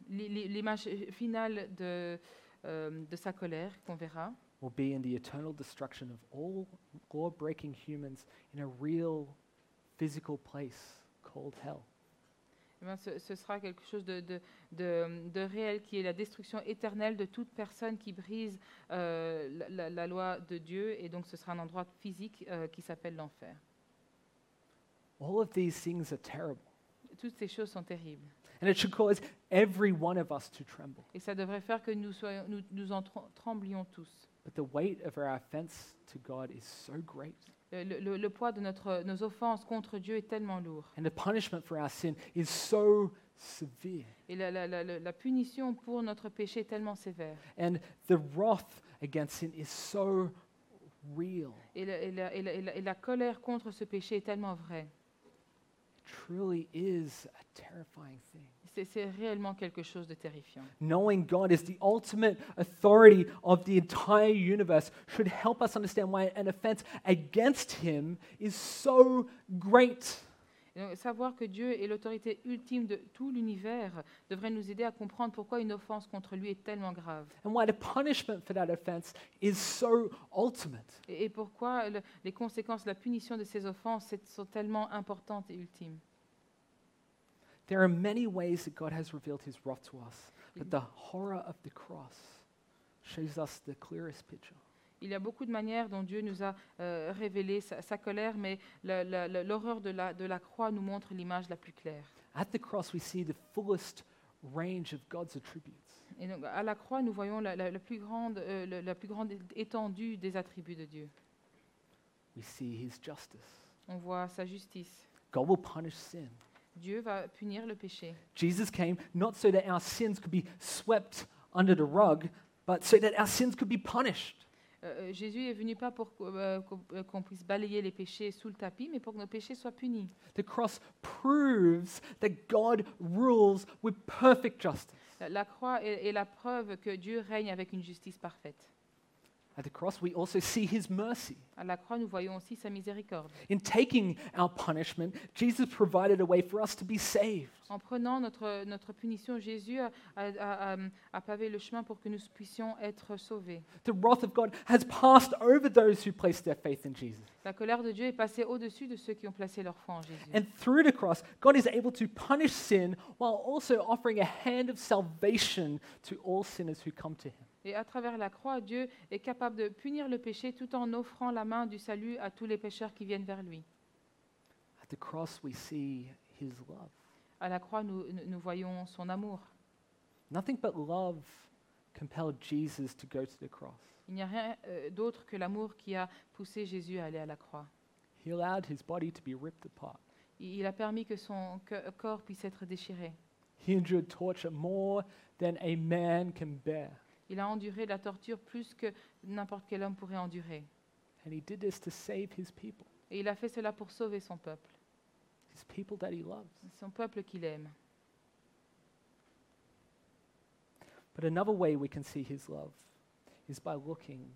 l'i- l'i- l'image finale de, euh, de sa colère qu'on verra, will be in the eternal destruction of all law breaking humans in a real physical place called hell. eh bien, ce, ce sera quelque chose de, de- de- de réel qui est la destruction éternelle de toute personne qui brise euh, la, la- la loi de Dieu. Et donc, ce sera un endroit physique euh, qui s'appelle l'enfer. All of these things are terrible. Toutes ces choses sont terribles. And it should cause every one of us to tremble. Et ça devrait faire que nous, soyons, nous, nous en tr- tremblions tous. But the weight of our offense to God is so great. Le, le- le- poids de notre, nos offenses contre Dieu est tellement lourd. And the punishment for our sin is so severe. Et la, la- la- la- la punition pour notre péché est tellement sévère. And the wrath against sin is so real. Et la, et la- et la- et la- et la colère contre ce péché est tellement vraie. It truly is a terrifying thing. C'est réellement quelque chose de terrifiant. Knowing God is the ultimate authority of the entire universe should help us understand why an offense against Him is so great. Donc, savoir que Dieu est l'autorité ultime de tout l'univers devrait nous aider à comprendre pourquoi une offense contre lui est tellement grave. and why the punishment for that offense is so ultimate. Et, et pourquoi le- les conséquences, la punition de ces offenses sont tellement importantes et ultimes. There are many ways that God has revealed his wrath to us, but the horror of the cross shows us the clearest picture. Il y a beaucoup de manières dont Dieu nous a euh, révélé sa, sa colère, mais la- la- la- l'horreur de la, de la croix nous montre l'image la plus claire. At the cross, we see the fullest range of God's attributes. Et donc, à la croix, nous voyons la, la- la plus grande, euh, le- la plus grande étendue des attributs de Dieu. We see his justice. On voit sa justice. God will punish sin. Dieu va punir le péché. Jesus came not so that our sins could be swept under the rug, but so that our sins could be punished. Euh, Jésus est venu pas pour euh, qu'on euh, qu'on puisse balayer les péchés sous le tapis, mais pour que nos péchés soient punis. The cross proves that God rules with perfect justice. La, la croix est, est la preuve que Dieu règne avec une justice parfaite. At the cross, we also see his mercy. À la croix, nous voyons aussi sa miséricorde. In taking our punishment, Jesus provided a way for us to be saved. En prenant notre, notre punition, Jésus a, a- a- a- a pavé le chemin pour que nous puissions être sauvés. The wrath of God has passed over those who place their faith in Jesus. La colère de Dieu est passée au-dessus de ceux qui ont placé leur foi en Jésus. And through the cross, God is able to punish sin while also offering a hand of salvation to all sinners who come to him. Et à travers la croix, Dieu est capable de punir le péché tout en offrant la main du salut à tous les pécheurs qui viennent vers lui. At the cross, we see his love. À la croix, nous, voyons son amour. Nothing but love compelled Jesus to go to the cross. Il n'y a rien euh, d'autre que l'amour qui a poussé Jésus à aller à la croix. He allowed his body to be ripped apart. Il il a permis que son co- corps puisse être déchiré. He endured torture more than a man can bear. Il a enduré la torture plus que n'importe quel homme pourrait endurer. And he did this to save his people, Et il a fait cela pour sauver son peuple, his people that he loves. son peuple qu'il aime. But another way we can see his love is by looking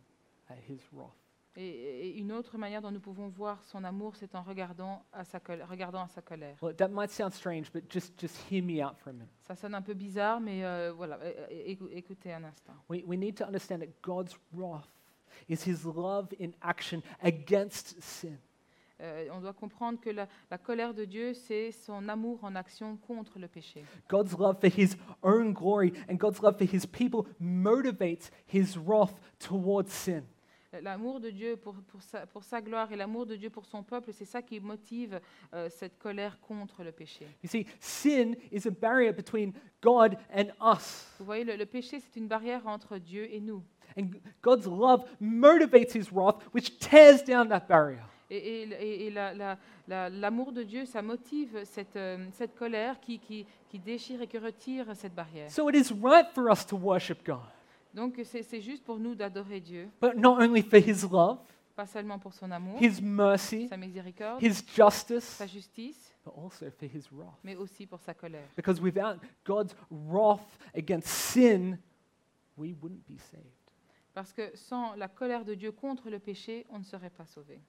at his wrath. Et, et une autre manière dont nous pouvons voir son amour, c'est en regardant à sa, col- regardant à sa colère. Well, that might sound strange, but just, just hear me out for a minute. Ça sonne un peu bizarre, mais euh, voilà, écoutez un instant. We, we need to understand that God's wrath is his love in action against sin. Euh, on doit comprendre que la, la colère de Dieu, c'est son amour en action contre le péché. God's love for his own glory and God's love for his people motivates his wrath towards sin. Euh, L'amour de Dieu pour, pour, sa, pour sa gloire et l'amour de Dieu pour son peuple, c'est ça qui motive euh, cette colère contre le péché. You see, sin is a barrier between God and us. Vous voyez, le, le péché, c'est une barrière entre Dieu et nous. And God's love motivates his wrath, which tears down that barrier. Et, et- et- et la- la- la- l'amour de Dieu, ça motive cette, euh, cette colère qui, qui, qui déchire et qui retire cette barrière. So it is right for us to worship God, Donc c'est c'est juste pour nous d'adorer Dieu, but not only for his love, pas seulement pour son amour, his mercy, sa miséricorde, his justice, sa justice, but also for his wrath. mais aussi pour sa colère. Because without God's wrath against sin, we wouldn't be saved. Parce que sans la colère de Dieu contre le péché, on ne serait pas sauvé.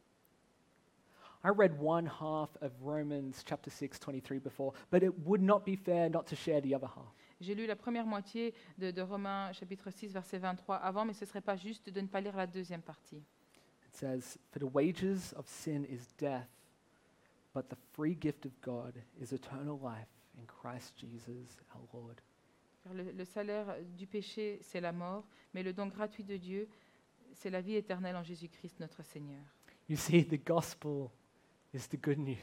I read one half of Romans chapter 6, 23 before, but it would not be fair not to share the other half. J'ai lu la première moitié de, de Romains chapitre 6, verset 23 avant, mais ce ne serait pas juste de ne pas lire la deuxième partie. It says, For the wages of sin is death, but the free gift of God is eternal life in Christ Jesus our Lord. Car le, le salaire du péché, c'est la mort, mais le don gratuit de Dieu, c'est la vie éternelle en Jésus-Christ notre Seigneur. You see, the gospel is the good news.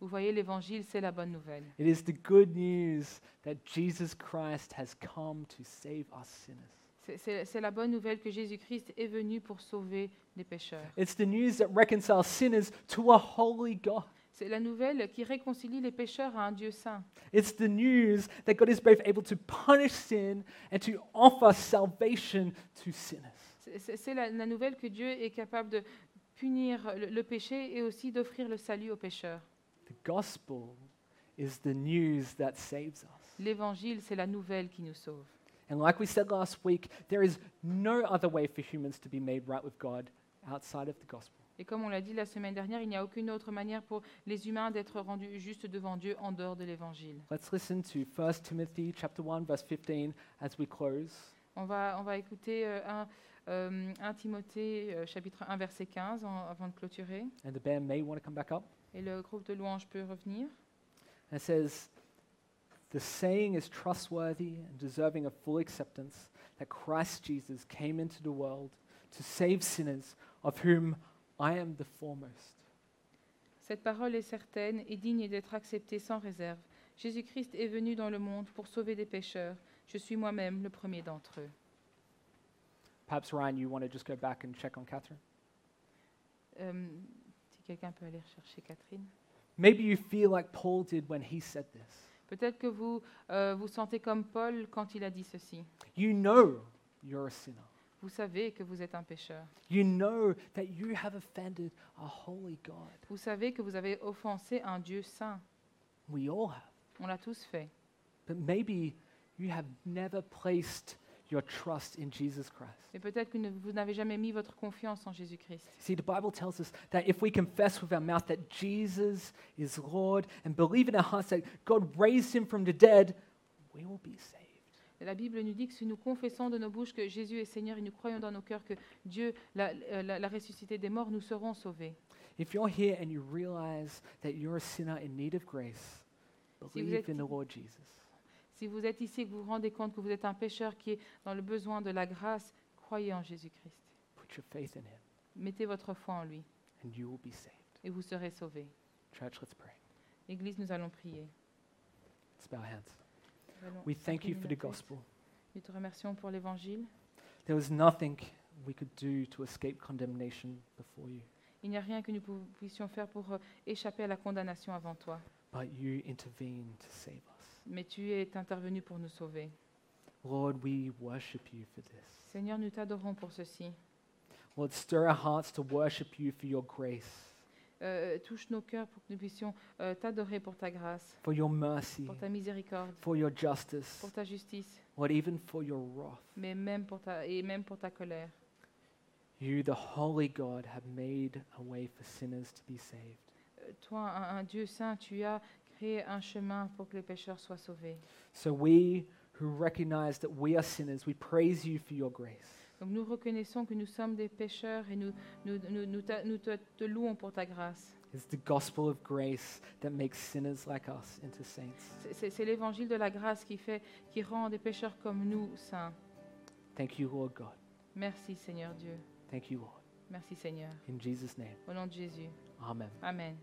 Vous voyez, l'évangile, c'est la bonne nouvelle. It is the good news that Jesus Christ has come to save us sinners. C'est- C'est c'est la bonne nouvelle que Jésus-Christ est venu pour sauver les pécheurs. It's the news that reconciles sinners to a holy God. C'est la nouvelle qui réconcilie les pécheurs à un Dieu saint. It's the news that God is both able to punish sin and to offer salvation to sinners. C'est- C'est c'est la, la nouvelle que Dieu est capable de punir le, le péché et aussi d'offrir le salut aux pécheurs. The gospel is the news that saves us. L'évangile, c'est la nouvelle qui nous sauve. And like we said last week, there is no other way for humans to be made right with God outside of the gospel. Et comme on l'a dit la semaine dernière, il n'y a aucune autre manière pour les humains d'être rendus justes devant Dieu en dehors de l'évangile. Let's listen to 1 Timothy chapter 1 verse 15 as we close. On va, on va écouter euh, un, 1 Timothée euh, chapitre 1 verset 15 en- avant de clôturer. And the band may want to come back up. Et le groupe de louanges peut revenir. And it says, The saying is trustworthy and deserving of full acceptance that Christ Jesus came into the world to save sinners, of whom I am the foremost. Cette parole est certaine et digne d'être acceptée sans réserve. Jésus-Christ est venu dans le monde pour sauver des pécheurs. Je suis moi-même le premier d'entre eux. Perhaps, Ryan, you want to just go back and check on Catherine? Euh, si quelqu'un peut aller chercher Catherine. Maybe you feel like Paul did when he said this. Peut-être que vous euh, vous sentez comme Paul quand il a dit ceci. You know you're a sinner. Vous savez que vous êtes un pécheur. You know that you have offended a holy God. Vous savez que vous avez offensé un Dieu saint. We all have. On l'a tous fait. But maybe you have never placed your trust in Jesus Christ. Mais peut-être que vous n'avez jamais mis votre confiance en Jésus-Christ. See, the Bible tells us that if we confess with our mouth that Jesus is Lord and believe in our hearts that God raised him from the dead, we will be saved. Et La Bible nous dit que si nous confessons de nos bouches que Jésus est Seigneur et nous croyons dans nos cœurs que Dieu l'a euh, l'a- l'a ressuscité des morts, nous serons sauvés. If you're here and you realize that you're a sinner in need of grace, vous believe êtes- in the Lord Jesus. Si vous êtes ici et que vous vous rendez compte que vous êtes un pécheur qui est dans le besoin de la grâce, croyez en Jésus-Christ. Put your faith in him Mettez votre foi en lui and you will be saved. et vous serez sauvés. Church, let's pray. Église, nous allons prier. Let's bow our hands. Nous allons We thank you incliner for the nos têtes. gospel. Nous te remercions pour l'Évangile. There was nothing we could do to escape condemnation before you, Il n'y a rien que nous pou- puissions faire pour euh, échapper à la condamnation avant toi. but you intervened to save us. Mais tu es intervenu pour nous sauver. Lord, we worship you for this. Seigneur, nous t'adorons pour ceci. Lord, stir our hearts to worship you for your grace, Euh, touche nos cœurs pour que nous puissions euh, t'adorer pour ta grâce, for your mercy, pour ta miséricorde, for your justice, pour ta justice, Lord, even for your wrath. mais même pour ta, et même pour ta colère. You, the holy God, have made a way for sinners to be saved. Euh, toi, un, un Dieu saint, tu as créé un chemin pour que les pécheurs soient sauvés. So we who recognize that we are sinners, we praise you for your grace. Donc nous reconnaissons que nous sommes des pécheurs et nous, nous, nous, nous t'a- nous te, te louons pour ta grâce. It's the gospel of grace that makes sinners like us into saints. C'est- C'est c'est l'évangile de la grâce qui, fait, qui rend des pécheurs comme nous saints. Thank you, Lord God. Merci Seigneur Dieu. Thank you, Lord. Merci Seigneur. In Jesus' name, Au nom de Jésus. amen. Amen.